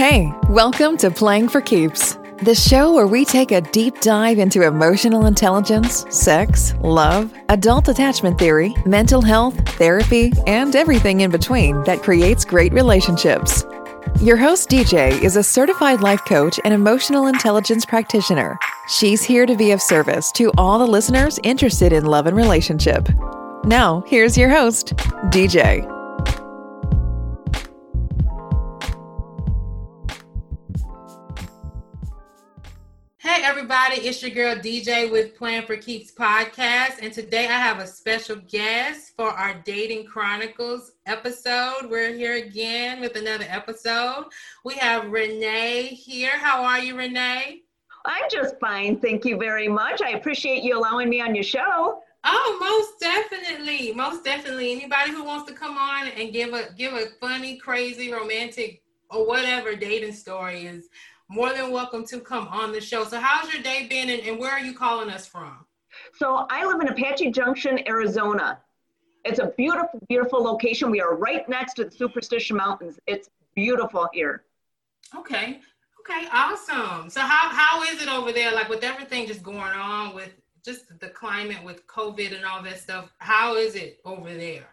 Hey, welcome to Playing for Keeps, the show where we take a deep dive into emotional intelligence, sex, love, adult attachment theory, mental health, therapy, and everything in between that creates great relationships. Your host, DJ, is a certified life coach and emotional intelligence practitioner. She's here to be of service to all the listeners interested in love and relationship. Now, here's your host, DJ. Everybody, it's your girl DJ with Playing for Keeps podcast. And today I have a special guest for our Dating Chronicles episode. We're here again with another episode. We have Renee here. How are you, Renee? I'm just fine. Thank you very much. I appreciate you allowing me on your show. Oh, most definitely. Most definitely. Anybody who wants to come on and give a give a funny, crazy, romantic, or whatever dating story is more than welcome to come on the show. So, how's your day been, and, and where are you calling us from? So, I live in Apache Junction, Arizona. It's a beautiful, beautiful location. We are right next to the Superstition Mountains. It's beautiful here. Okay. Okay. Awesome. So, how how is it over there? Like with everything just going on with just the climate with COVID and all that stuff. How is it over there?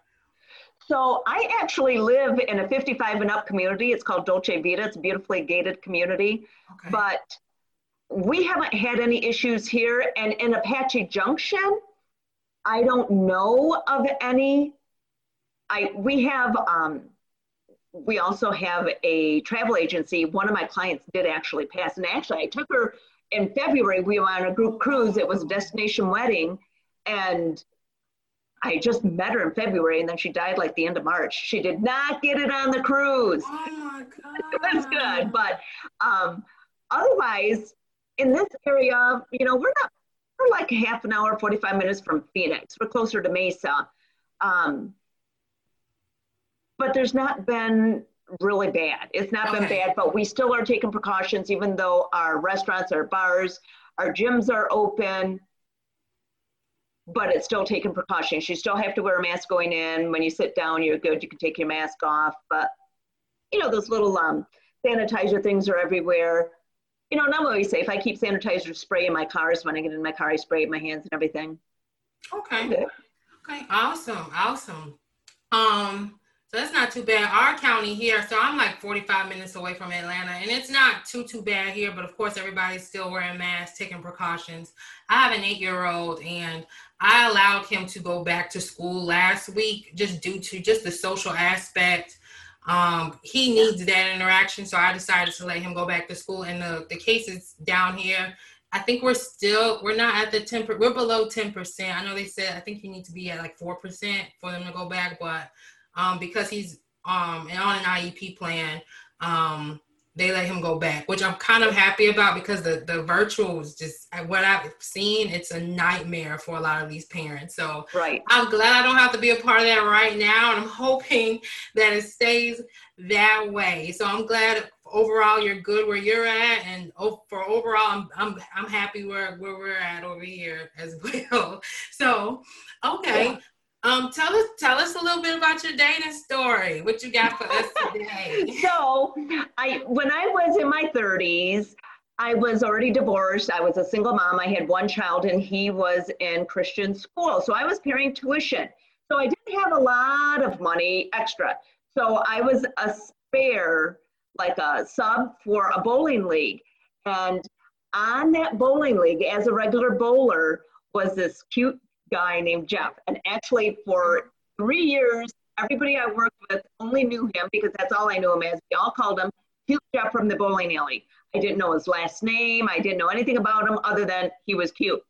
So I actually live in a 55 and up community. It's called Dolce Vita. It's a beautifully gated community. Okay. But we haven't had any issues here. And in Apache Junction, I don't know of any. I we have um, we also have a travel agency. One of my clients did actually pass, and actually I took her in February. We were on a group cruise. It was a destination wedding, and I just met her in February and then she died like the end of March. She did not get it on the cruise. Oh my God. it was good. But um, otherwise, in this area, you know, we're not, we're like half an hour, 45 minutes from Phoenix. We're closer to Mesa. Um, but there's not been really bad. It's not okay. been bad, but we still are taking precautions, even though our restaurants, our bars, our gyms are open but it's still taking precautions. You still have to wear a mask going in. When you sit down, you're good. You can take your mask off. But, you know, those little um, sanitizer things are everywhere. You know, and I'm always safe. I keep sanitizer spray in my cars. When I get in my car, I spray my hands and everything. Okay. Okay. Awesome. Awesome. Um, so that's not too bad. Our county here, so I'm like 45 minutes away from Atlanta, and it's not too too bad here. But of course, everybody's still wearing masks, taking precautions. I have an eight-year-old, and I allowed him to go back to school last week just due to just the social aspect. Um, he needs that interaction, so I decided to let him go back to school. And the the cases down here, I think we're still we're not at the 10 we're below 10%. I know they said I think you need to be at like 4% for them to go back, but um, because he's um, on an IEP plan, um, they let him go back, which I'm kind of happy about because the the virtual is just what I've seen. It's a nightmare for a lot of these parents. So right. I'm glad I don't have to be a part of that right now, and I'm hoping that it stays that way. So I'm glad overall you're good where you're at, and for overall I'm I'm I'm happy where where we're at over here as well. So okay. Yeah. Um, tell us tell us a little bit about your dating story. What you got for us today? so, I when I was in my 30s, I was already divorced. I was a single mom. I had one child, and he was in Christian school. So I was paying tuition. So I didn't have a lot of money extra. So I was a spare, like a sub for a bowling league. And on that bowling league, as a regular bowler, was this cute guy named Jeff. And actually, for three years, everybody I worked with only knew him because that's all I knew him as. We all called him Cute Jeff from the bowling alley. I didn't know his last name. I didn't know anything about him other than he was cute.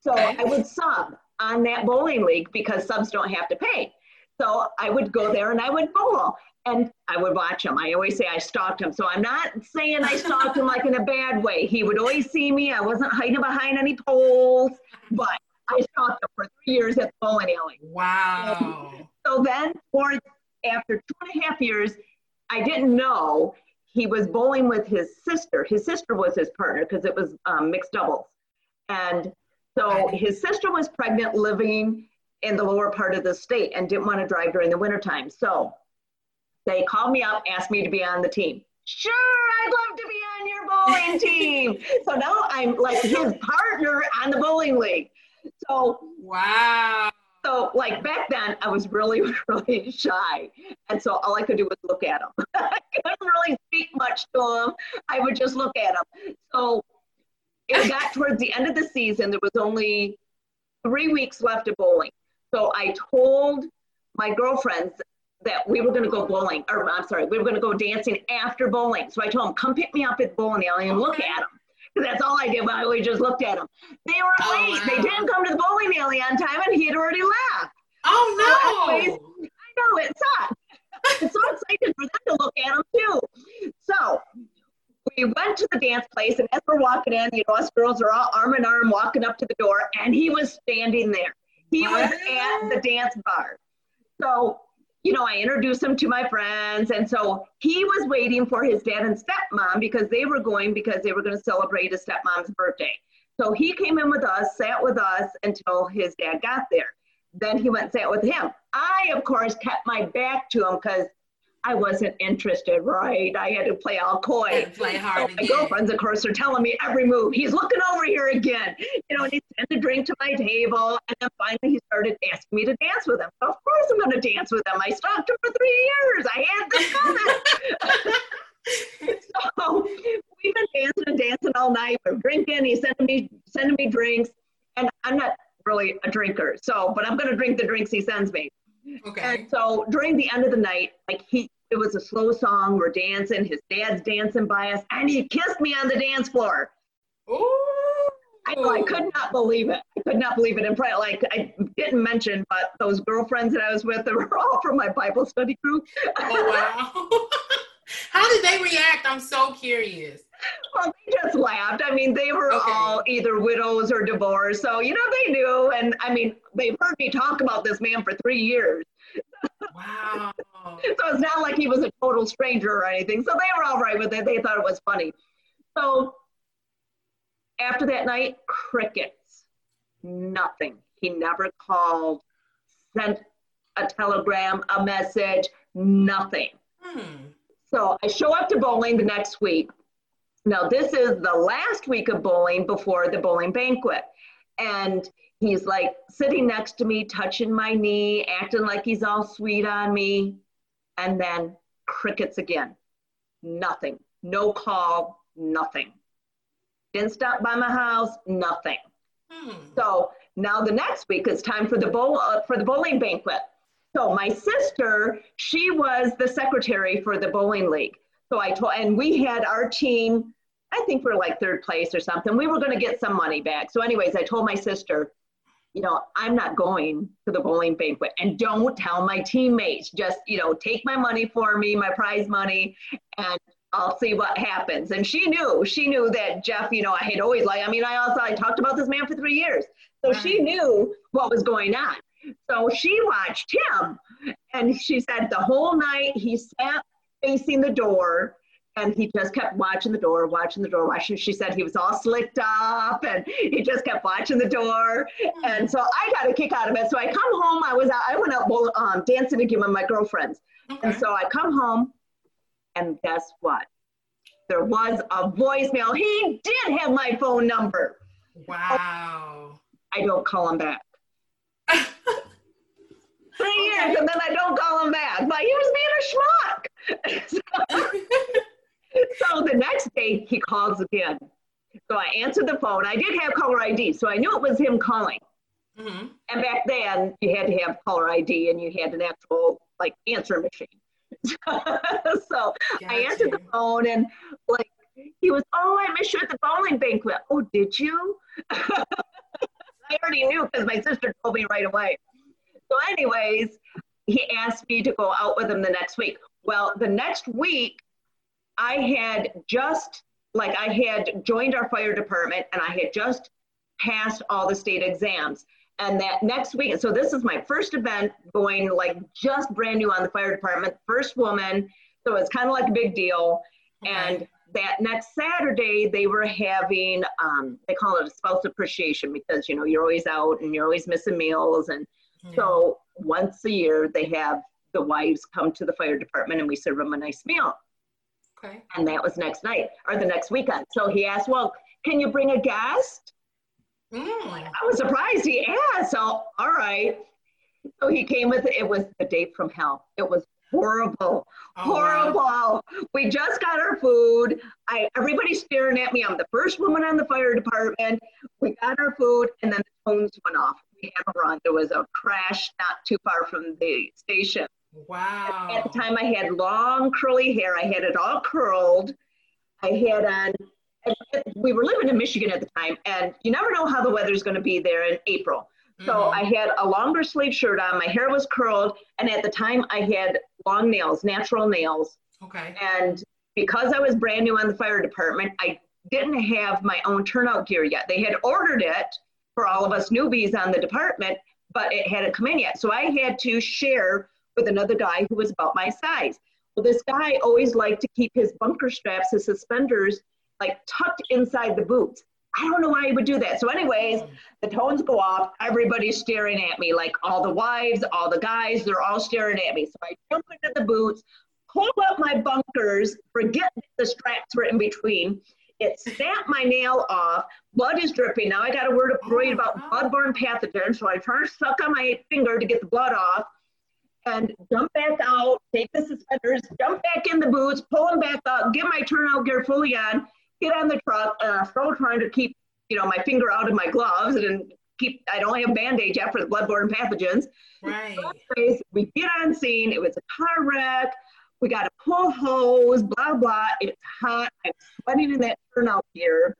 So I would sub on that bowling league because subs don't have to pay. So I would go there and I would bowl and I would watch him. I always say I stalked him. So I'm not saying I stalked him like in a bad way. He would always see me. I wasn't hiding behind any poles, but I taught them for three years at the bowling alley. Wow. And so then, for after two and a half years, I didn't know he was bowling with his sister. His sister was his partner because it was um, mixed doubles. And so his sister was pregnant, living in the lower part of the state, and didn't want to drive during the wintertime. So they called me up, asked me to be on the team. Sure, I'd love to be on your bowling team. so now I'm like his partner on the bowling league. So wow. So like back then, I was really, really shy, and so all I could do was look at him. I couldn't really speak much to him. I would just look at him. So it got towards the end of the season. There was only three weeks left of bowling. So I told my girlfriends that we were going to go bowling, or I'm sorry, we were going to go dancing after bowling. So I told them, come pick me up at bowling alley and look at them. That's all I did. I always just looked at them. They were oh, late. Wow. They didn't come to the bowling alley on time, and he had already left. Oh no! So anyways, I know it sucked. I'm so excited for them to look at him too. So we went to the dance place, and as we're walking in, you know, us girls are all arm in arm walking up to the door, and he was standing there. He was at the dance bar. So, you know, I introduced him to my friends, and so he was waiting for his dad and stepmom because they were going because they were going to celebrate his stepmom's birthday. So he came in with us, sat with us until his dad got there. Then he went and sat with him. I, of course, kept my back to him because I wasn't interested, right? I had to play all coy. Play hard. So my girlfriends, of course, are telling me every move. He's looking over here again. You know, and he sent a drink to my table. And then finally he started asking me to dance with him. So of course I'm going to dance with him. I stalked him for three years. I had this coming. so we've been dancing and dancing all night. We're drinking. He's sending me, sending me drinks. And I'm not really a drinker. So, but I'm going to drink the drinks he sends me. Okay. And so during the end of the night, like he, it was a slow song. We're dancing. His dad's dancing by us, and he kissed me on the dance floor. Ooh. I know. I could not believe it. I could not believe it. And probably, like I didn't mention, but those girlfriends that I was with, they were all from my Bible study group. Oh wow! How did they react? I'm so curious. Well, they just laughed. I mean, they were okay. all either widows or divorced, so you know they knew. And I mean, they've heard me talk about this man for three years. Wow. so it's not like he was a total stranger or anything. So they were all right with it. They thought it was funny. So after that night, crickets. Nothing. He never called, sent a telegram, a message, nothing. Hmm. So I show up to bowling the next week. Now, this is the last week of bowling before the bowling banquet. And he's like sitting next to me, touching my knee, acting like he's all sweet on me. And then crickets again. Nothing. No call, nothing. Didn't stop by my house, nothing. Hmm. So now the next week is time for the bowl uh, for the bowling banquet. So my sister, she was the secretary for the bowling league. So I told, and we had our team. I think we're like third place or something. We were going to get some money back. So, anyways, I told my sister, you know, I'm not going to the bowling banquet and don't tell my teammates. Just, you know, take my money for me, my prize money, and I'll see what happens. And she knew, she knew that Jeff, you know, I had always like, I mean, I also, I talked about this man for three years. So right. she knew what was going on. So she watched him and she said the whole night he sat facing the door and he just kept watching the door, watching the door, watching. She said he was all slicked up, and he just kept watching the door. And so I got a kick out of it. So I come home. I was out. I went out um, dancing again with my girlfriends, okay. and so I come home, and guess what? There was a voicemail. He did have my phone number. Wow. I don't call him back. Three years, and then I don't call him back. But he was being a schmuck. so, so the next day he calls again. So I answered the phone. I did have caller ID, so I knew it was him calling. Mm-hmm. And back then you had to have caller ID and you had an actual like answer machine. so I answered the phone and like he was, oh, I missed you at the bowling banquet. Oh, did you? I already knew because my sister told me right away. So, anyways, he asked me to go out with him the next week. Well, the next week I had just like I had joined our fire department and I had just passed all the state exams. And that next week, so this is my first event going like just brand new on the fire department, first woman. So it's kind of like a big deal. Okay. And that next Saturday, they were having, um, they call it a spouse appreciation because, you know, you're always out and you're always missing meals. And yeah. so once a year, they have the wives come to the fire department and we serve them a nice meal. Okay. And that was next night or the next weekend. So he asked, Well, can you bring a guest? Mm. I was surprised he asked. So, all right. So he came with it was the date from hell. It was horrible, oh, horrible. Wow. We just got our food. I everybody's staring at me. I'm the first woman on the fire department. We got our food, and then the phones went off. We had a run. There was a crash not too far from the station. Wow. At the time, I had long curly hair. I had it all curled. I had on. We were living in Michigan at the time, and you never know how the weather's going to be there in April. So mm-hmm. I had a longer sleeve shirt on. My hair was curled, and at the time, I had long nails, natural nails. Okay. And because I was brand new on the fire department, I didn't have my own turnout gear yet. They had ordered it for all of us newbies on the department, but it hadn't come in yet. So I had to share with another guy who was about my size. Well, this guy always liked to keep his bunker straps, his suspenders, like tucked inside the boots. I don't know why he would do that. So, anyways, the tones go off. Everybody's staring at me, like all the wives, all the guys, they're all staring at me. So I jump into the boots, pull up my bunkers, forget the straps were in between. It snapped my nail off. Blood is dripping. Now I got a word to worry oh about bloodborne pathogens. So I try to suck on my finger to get the blood off and jump back out, take the suspenders, jump back in the boots, pull them back up, get my turnout gear fully on, get on the truck, and I'm still trying to keep, you know, my finger out of my gloves and keep, I don't have band-aid yet for the bloodborne pathogens. Right. So we get on scene, it was a car wreck, we got to pull hose, blah, blah, it's hot, I'm sweating in that turnout gear.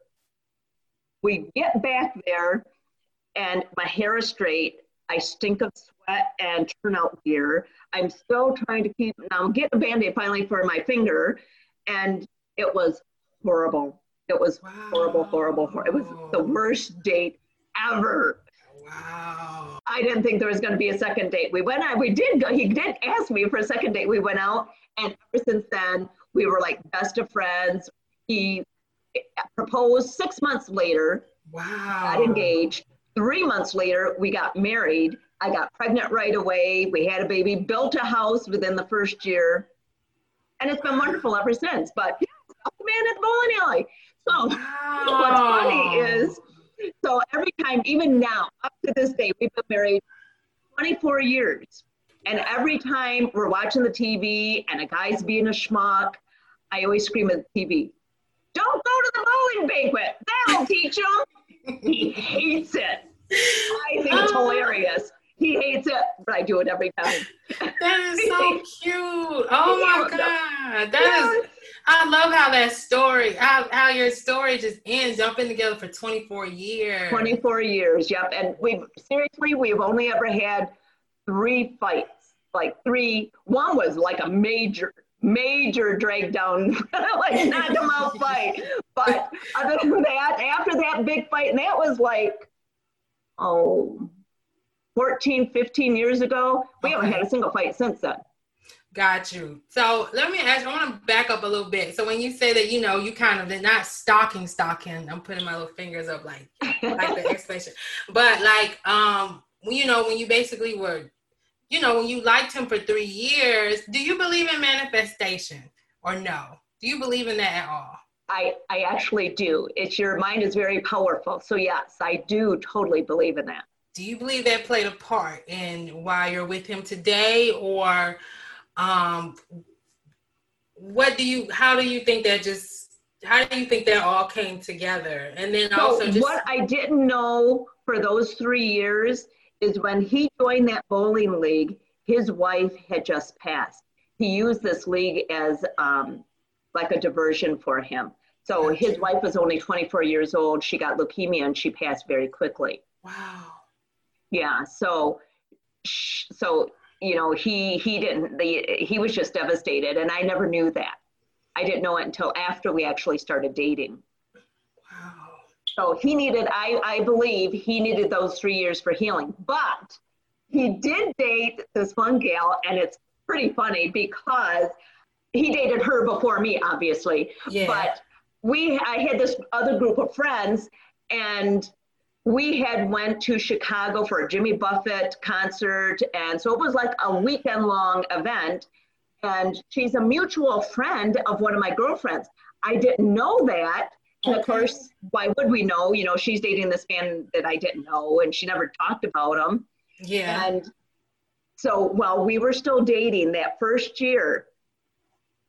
We get back there and my hair is straight, I stink of sweat and turnout gear. I'm still trying to keep, now I'm getting a band-aid finally for my finger and it was horrible. It was wow. horrible, horrible, horrible. It was the worst date ever. Wow. I didn't think there was going to be a second date. We went out, we did go, he did ask me for a second date. We went out, and ever since then, we were like best of friends. He eh, proposed six months later. Wow. Got engaged. Three months later, we got married. I got pregnant right away. We had a baby, built a house within the first year. And it's been wonderful ever since. But the oh, man at the bowling alley. So wow. what's funny is, so every time, even now, up to this day, we've been married 24 years. And every time we're watching the TV and a guy's being a schmuck, I always scream at the TV, don't go to the bowling banquet. That'll teach him. he hates it. I think it's uh, hilarious. He hates it, but I do it every time. That is so cute. Oh my God. That is I love how that story, how, how your story just ends. Y'all been together for 24 years. 24 years, yep. And we've seriously, we've only ever had three fights. Like three, one was like a major, major drag down, like knock them out fight. But other than that, after that big fight, and that was like, oh, 14, 15 years ago, we okay. haven't had a single fight since then. Got you. So let me ask. I want to back up a little bit. So when you say that, you know, you kind of they're not stalking, stalking. I'm putting my little fingers up, like like the explanation. But like, um, you know, when you basically were, you know, when you liked him for three years, do you believe in manifestation or no? Do you believe in that at all? I, I actually do. It's your mind is very powerful. So yes, I do totally believe in that. Do you believe that played a part in why you're with him today, or um, what do you? How do you think that just? How do you think that all came together? And then so also, just, what I didn't know for those three years is when he joined that bowling league, his wife had just passed. He used this league as um, like a diversion for him. So his wife was only 24 years old. She got leukemia and she passed very quickly. Wow. Yeah. So, so you know, he he didn't. The, he was just devastated, and I never knew that. I didn't know it until after we actually started dating. Wow. So he needed. I I believe he needed those three years for healing, but he did date this one gal, and it's pretty funny because he dated her before me, obviously. Yeah. But we, I had this other group of friends, and we had went to Chicago for a Jimmy Buffett concert, and so it was like a weekend long event. and she's a mutual friend of one of my girlfriends. I didn't know that. And of course, why would we know? You know, she's dating this man that I didn't know, and she never talked about him. Yeah. And so while we were still dating that first year,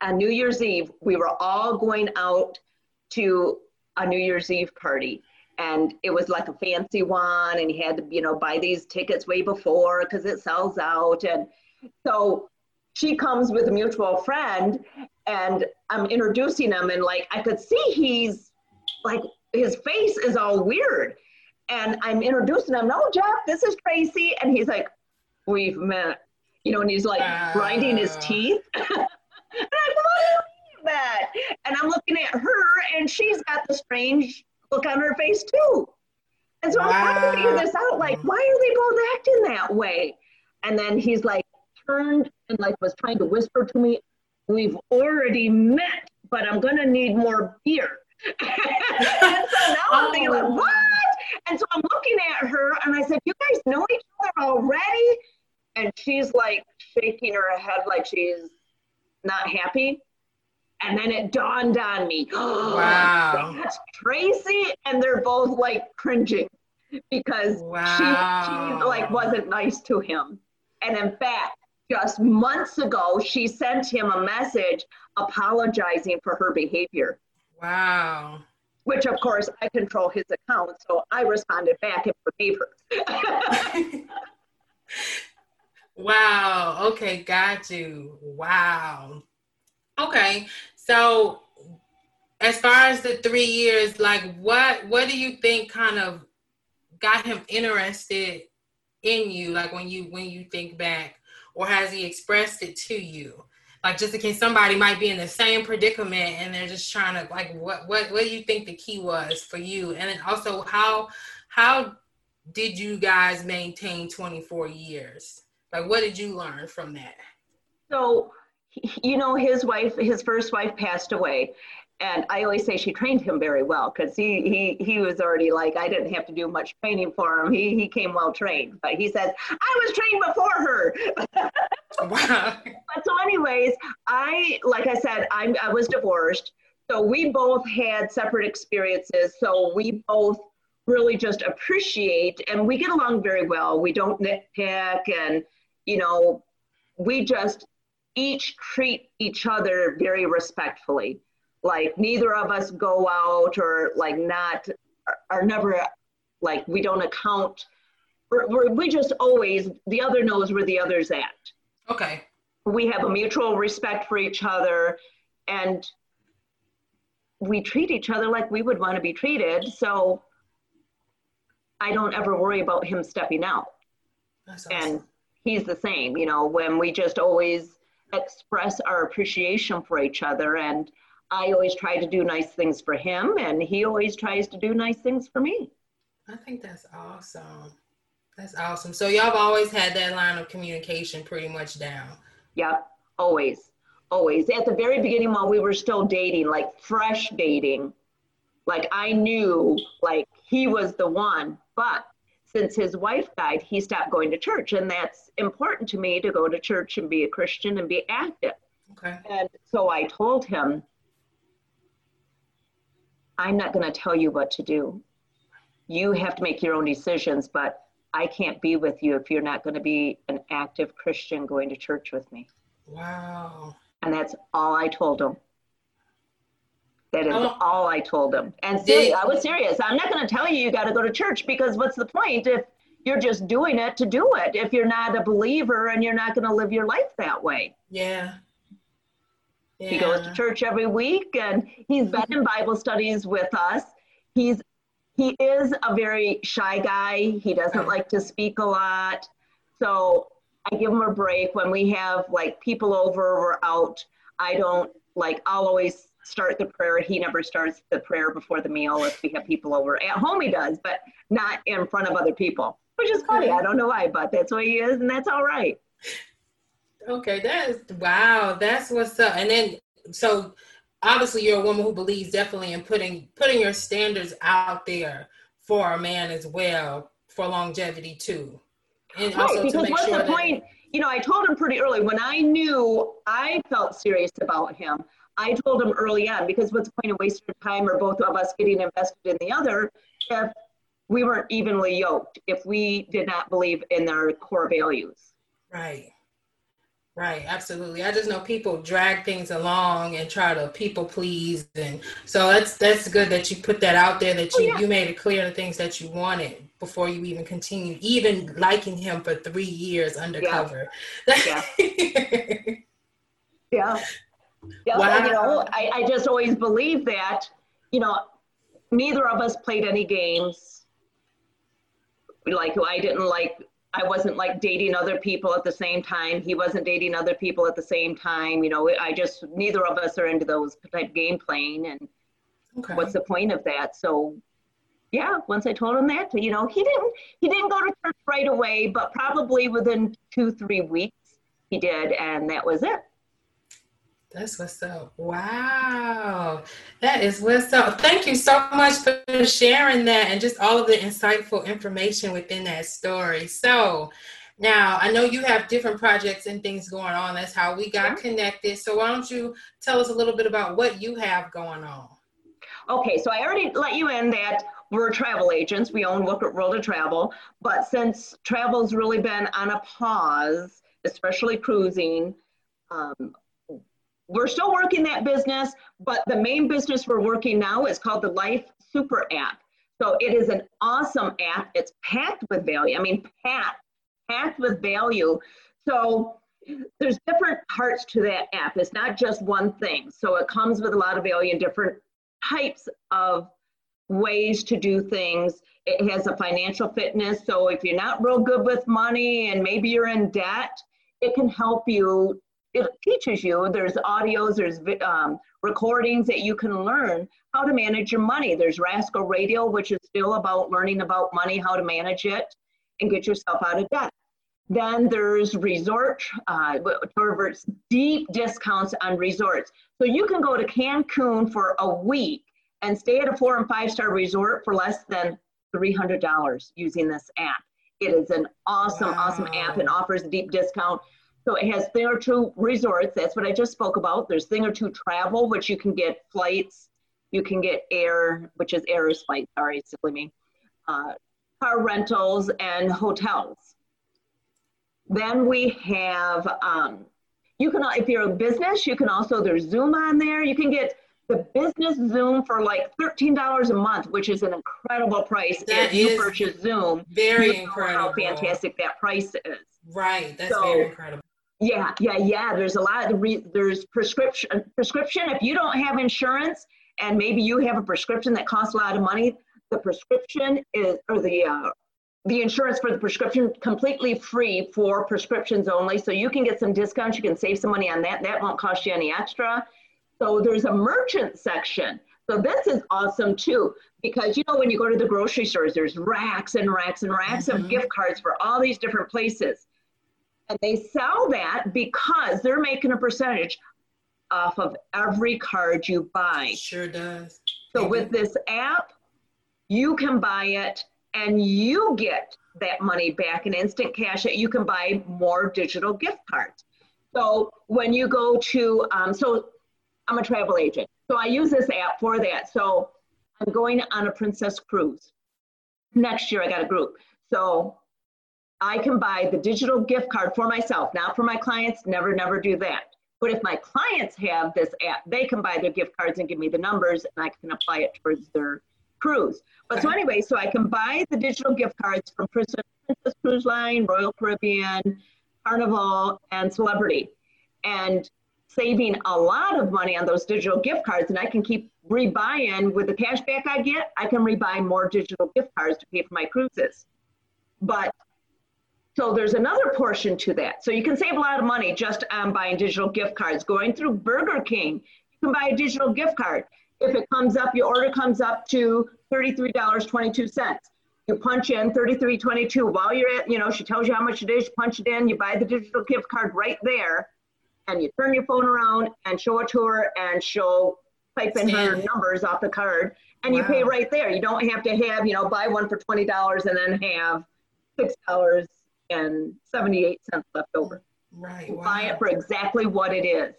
on New Year's Eve, we were all going out to a New Year's Eve party. And it was like a fancy one, and you had to, you know, buy these tickets way before because it sells out. And so she comes with a mutual friend, and I'm introducing him, and like I could see he's like his face is all weird. And I'm introducing him, no, Jeff, this is Tracy. And he's like, we've met, you know, and he's like uh, grinding his teeth. and I'm like, that. And I'm looking at her, and she's got the strange look on her face too. And so wow. I'm trying to figure this out. Like, why are they both acting that way? And then he's like turned and like was trying to whisper to me, "We've already met, but I'm gonna need more beer." and so now I'm thinking like, oh. what? And so I'm looking at her, and I said, "You guys know each other already?" And she's like shaking her head like she's not happy. And then it dawned on me, wow, that's Tracy, and they're both like cringing because wow. she, she like wasn't nice to him. And in fact, just months ago, she sent him a message apologizing for her behavior. Wow. Which, of course, I control his account, so I responded back and forgave her. wow. Okay, got you. Wow. Okay. So as far as the three years, like what what do you think kind of got him interested in you? Like when you when you think back, or has he expressed it to you? Like just in case somebody might be in the same predicament and they're just trying to like what what what do you think the key was for you? And then also how how did you guys maintain 24 years? Like what did you learn from that? So you know, his wife, his first wife passed away. And I always say she trained him very well because he, he, he was already like, I didn't have to do much training for him. He, he came well trained. But he says, I was trained before her. wow. But so, anyways, I, like I said, I, I was divorced. So we both had separate experiences. So we both really just appreciate and we get along very well. We don't nitpick and, you know, we just each treat each other very respectfully. Like neither of us go out or like not are, never like we don't account. We're, we just always the other knows where the other's at. Okay. We have a mutual respect for each other, and we treat each other like we would want to be treated. So I don't ever worry about him stepping out. Awesome. And he's the same, you know, when we just always express our appreciation for each other. And I always try to do nice things for him, and he always tries to do nice things for me. I think that's awesome. That's awesome. So y'all have always had that line of communication pretty much down. Yep, always, always. At the very beginning, while we were still dating, like fresh dating, like I knew like he was the one, but since his wife died, he stopped going to church. And that's important to me to go to church and be a Christian and be active. Okay. And so I told him, I'm not going to tell you what to do. You have to make your own decisions, but I can't be with you if you're not going to be an active Christian going to church with me. Wow. And that's all I told him. That is oh. all I told him. And serious, I was serious. I'm not going to tell you you got to go to church because what's the point if you're just doing it to do it? If you're not a believer and you're not going to live your life that way. Yeah. yeah. He goes to church every week and he's been in Bible studies with us. He's he is a very shy guy. He doesn't like to speak a lot. So I give him a break when we have like people over or out. I don't like I'll always start the prayer. He never starts the prayer before the meal if we have people over. At home he does, but not in front of other people, which is funny. I don't know why, but that's what he is, and that's all right. Okay, that is wow. That's what's up. And then so obviously you're a woman who believes definitely in putting putting your standards out there for a man as well for longevity too. And right, because what's sure the that, point? you know, I told him pretty early when I knew I felt serious about him. I told him early on because what's the point of wasting time or both of us getting invested in the other if we weren't evenly yoked, if we did not believe in their core values. Right. Right, absolutely. I just know people drag things along and try to people please, and so that's that's good that you put that out there. That oh, you oh, yeah. you made it clear the things that you wanted before you even continued, even liking him for three years undercover. Yeah. yeah. yeah. Yeah. Wow. You know, I, I just always believe that, you know, neither of us played any games. Like I didn't like I wasn't like dating other people at the same time. He wasn't dating other people at the same time. You know, I just neither of us are into those type game playing, and okay. what's the point of that? So, yeah, once I told him that, you know, he didn't he didn't go to church right away, but probably within two three weeks he did, and that was it. That's what's up. Wow. That is what's up. Thank you so much for sharing that and just all of the insightful information within that story. So, now I know you have different projects and things going on. That's how we got connected. So, why don't you tell us a little bit about what you have going on? Okay, so I already let you in that we're travel agents. We own Look at World of Travel. But since travel's really been on a pause, especially cruising, um, we're still working that business, but the main business we're working now is called the Life Super app. So it is an awesome app. It's packed with value. I mean, packed, packed with value. So there's different parts to that app. It's not just one thing. So it comes with a lot of value and different types of ways to do things. It has a financial fitness. So if you're not real good with money and maybe you're in debt, it can help you it teaches you. There's audios there's um, recordings that you can learn how to manage your money. There's rascal radio which is still about learning about money how to manage it and get yourself out of debt. Then there's resort uh, deep discounts on resorts. So you can go to cancun for a week and stay at a four and five star resort for less than $300 using this app. It is an awesome wow. awesome app and offers a deep discount so it has thing or two resorts. That's what I just spoke about. There's thing or two travel, which you can get flights. You can get air, which is air is flight. Sorry, silly me. Uh, car rentals and hotels. Then we have, um, you can, if you're a business, you can also, there's Zoom on there. You can get the business Zoom for like $13 a month, which is an incredible price that if you purchase Zoom. Very incredible. How fantastic that price is. Right. That's so, very incredible. Yeah, yeah, yeah. There's a lot of re- there's prescription prescription. If you don't have insurance and maybe you have a prescription that costs a lot of money, the prescription is or the uh, the insurance for the prescription completely free for prescriptions only. So you can get some discounts. You can save some money on that. That won't cost you any extra. So there's a merchant section. So this is awesome too, because you know when you go to the grocery stores, there's racks and racks and racks mm-hmm. of gift cards for all these different places. And they sell that because they're making a percentage off of every card you buy. Sure does. So with this app, you can buy it and you get that money back in instant cash that you can buy more digital gift cards. So when you go to, um, so I'm a travel agent. So I use this app for that. So I'm going on a princess cruise. Next year I got a group. So I can buy the digital gift card for myself, not for my clients, never, never do that. But if my clients have this app, they can buy their gift cards and give me the numbers and I can apply it towards their cruise. But so anyway, so I can buy the digital gift cards from Princess, Princess Cruise Line, Royal Caribbean, Carnival, and Celebrity. And saving a lot of money on those digital gift cards and I can keep rebuying with the cash back I get, I can rebuy more digital gift cards to pay for my cruises. But so there's another portion to that. So you can save a lot of money just on buying digital gift cards. Going through Burger King, you can buy a digital gift card. If it comes up, your order comes up to $33.22. You punch in 33.22 while you're at, you know, she tells you how much it is, you punch it in, you buy the digital gift card right there, and you turn your phone around and show it to her, and she'll type in her numbers off the card, and wow. you pay right there. You don't have to have, you know, buy one for $20 and then have $6 and 78 cents left over. Right. Wow. Buy it for exactly what it is.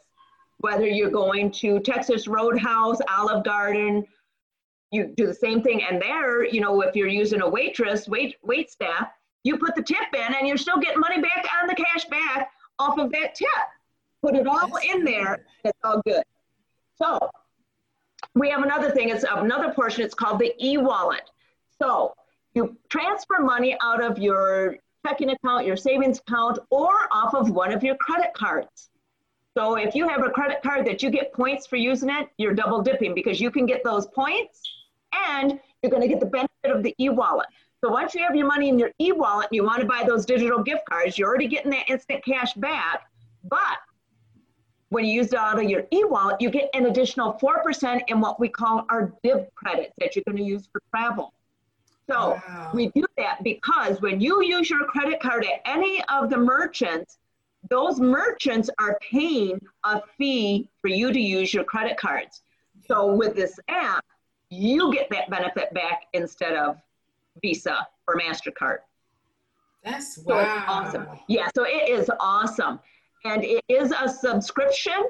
Whether you're going to Texas Roadhouse, Olive Garden, you do the same thing. And there, you know, if you're using a waitress, wait, wait staff, you put the tip in and you're still getting money back on the cash back off of that tip. Put it all in there. It's all good. So we have another thing. It's another portion. It's called the e-wallet. So you transfer money out of your checking account, your savings account, or off of one of your credit cards. So if you have a credit card that you get points for using it, you're double dipping because you can get those points and you're going to get the benefit of the e-wallet. So once you have your money in your e-wallet and you want to buy those digital gift cards, you're already getting that instant cash back. But when you use it out of your e-wallet, you get an additional 4% in what we call our DIB credits that you're going to use for travel. So wow. we do that because when you use your credit card at any of the merchants, those merchants are paying a fee for you to use your credit cards. So with this app, you get that benefit back instead of Visa or MasterCard. That's wow. So awesome. Yeah, so it is awesome. And it is a subscription,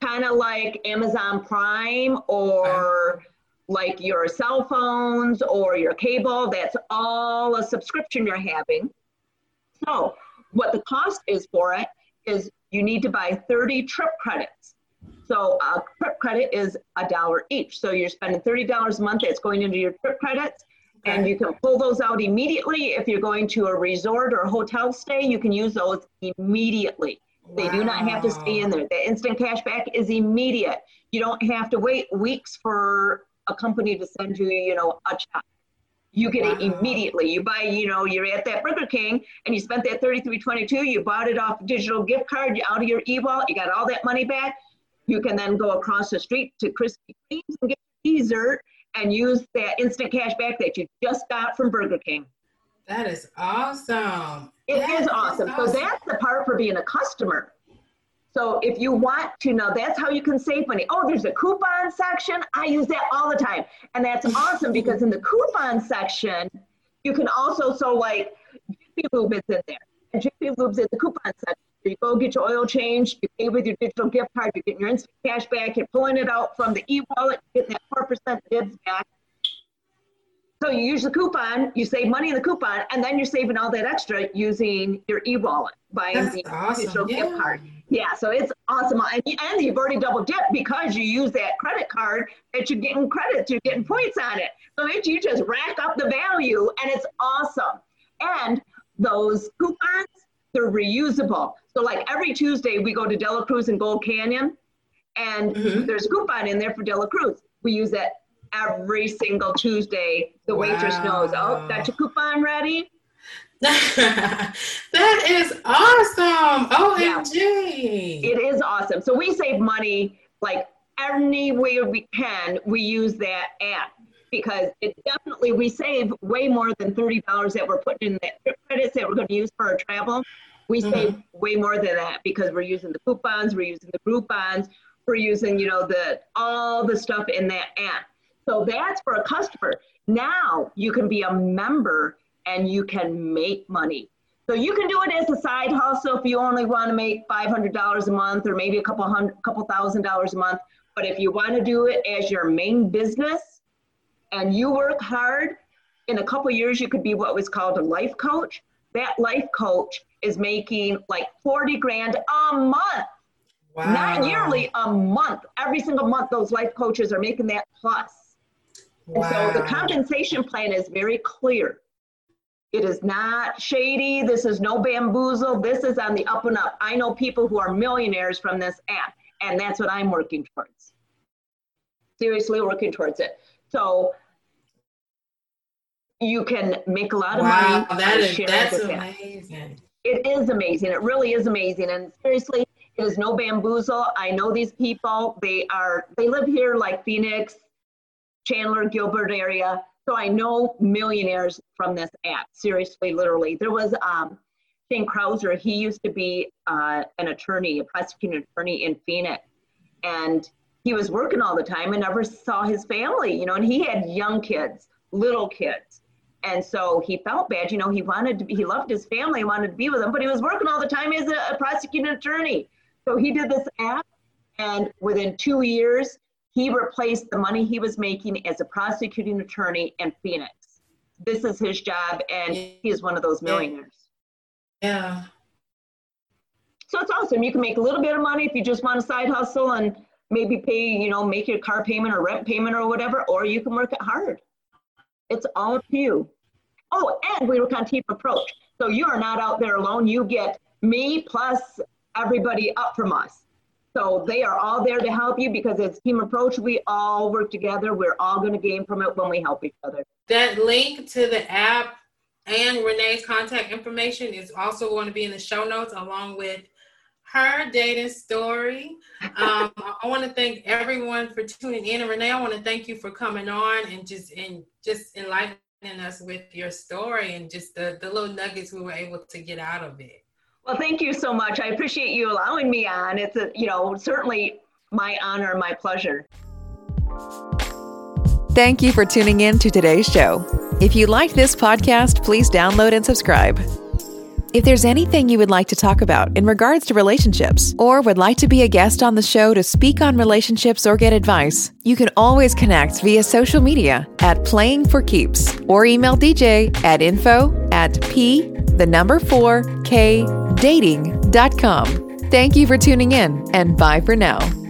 kind of like Amazon Prime or like your cell phones or your cable. That's all a subscription you're having. So, what the cost is for it is you need to buy 30 trip credits. So, a trip credit is a dollar each. So, you're spending $30 a month that's going into your trip credits. And you can pull those out immediately. If you're going to a resort or a hotel stay, you can use those immediately. They do not have to stay in there. The instant cash back is immediate. You don't have to wait weeks for a company to send you, you know, a check. You get wow. it immediately. You buy, you know, you're at that Burger King and you spent that 3322, you bought it off digital gift card, out of your e-wallet, you got all that money back. You can then go across the street to Krispy Kreme's and get dessert and use that instant cash back that you just got from Burger King. That is awesome. It that is awesome. awesome. So that's the part for being a customer. So if you want to know, that's how you can save money. Oh, there's a coupon section. I use that all the time. And that's awesome because in the coupon section, you can also, so like Jiffy Lube is in there. And Jiffy Lube's in the coupon section. You go get your oil change, you pay with your digital gift card, you're getting your instant cash back, you're pulling it out from the e-wallet, getting that 4% dibs back. So you use the coupon, you save money in the coupon, and then you're saving all that extra using your e-wallet, buying That's the awesome. digital yeah. gift card. Yeah, so it's awesome. And, and you've already double dipped because you use that credit card that you're getting credits, you're getting points on it. So it, you just rack up the value and it's awesome. And those coupons, they're reusable. So like every Tuesday we go to Dela Cruz and Gold Canyon and mm-hmm. there's a coupon in there for Dela Cruz. We use that every single Tuesday. The waitress wow. knows, oh, got your coupon ready? that is awesome. OMG. Yeah. It is awesome. So we save money like any way we can. We use that app because it definitely we save way more than thirty dollars that we're putting in the credits that we're going to use for our travel. We mm-hmm. save way more than that because we're using the coupons, we're using the Groupons, we're using you know the all the stuff in that app. So that's for a customer. Now you can be a member and you can make money. So you can do it as a side hustle if you only want to make $500 a month or maybe a couple hundred, couple thousand dollars a month. But if you want to do it as your main business and you work hard, in a couple years you could be what was called a life coach. That life coach is making like 40 grand a month. Wow. Not yearly, a month. Every single month, those life coaches are making that plus. Wow. And so the compensation plan is very clear. It is not shady. This is no bamboozle. This is on the up and up. I know people who are millionaires from this app, and that's what I'm working towards. Seriously working towards it. So you can make a lot of wow, money. That is, that's amazing. It is amazing. It really is amazing. And seriously, it is no bamboozle. I know these people. They are they live here like Phoenix, Chandler, Gilbert area. So I know millionaires from this app, seriously, literally. There was um, Shane Krauser, he used to be uh, an attorney, a prosecuting attorney in Phoenix. And he was working all the time and never saw his family, you know, and he had young kids, little kids. And so he felt bad. You know, he wanted to be, he loved his family, wanted to be with them, but he was working all the time as a, a prosecuting attorney. So he did this app, and within two years, he replaced the money he was making as a prosecuting attorney in Phoenix. This is his job, and he is one of those millionaires. Yeah. So it's awesome. You can make a little bit of money if you just want a side hustle and maybe pay, you know, make your car payment or rent payment or whatever, or you can work it hard. It's all up to you. Oh, and we work on team approach. So you are not out there alone. You get me plus everybody up from us. So they are all there to help you because it's team approach. We all work together. We're all going to gain from it when we help each other. That link to the app and Renee's contact information is also going to be in the show notes along with her dating story. Um, I want to thank everyone for tuning in, and Renee, I want to thank you for coming on and just and just enlightening us with your story and just the, the little nuggets we were able to get out of it. Well, thank you so much. I appreciate you allowing me on. It's a, you know, certainly my honor, my pleasure. Thank you for tuning in to today's show. If you liked this podcast, please download and subscribe. If there's anything you would like to talk about in regards to relationships, or would like to be a guest on the show to speak on relationships or get advice, you can always connect via social media at Playing for Keeps or email DJ at info at p the number 4 k dating.com. Thank you for tuning in and bye for now.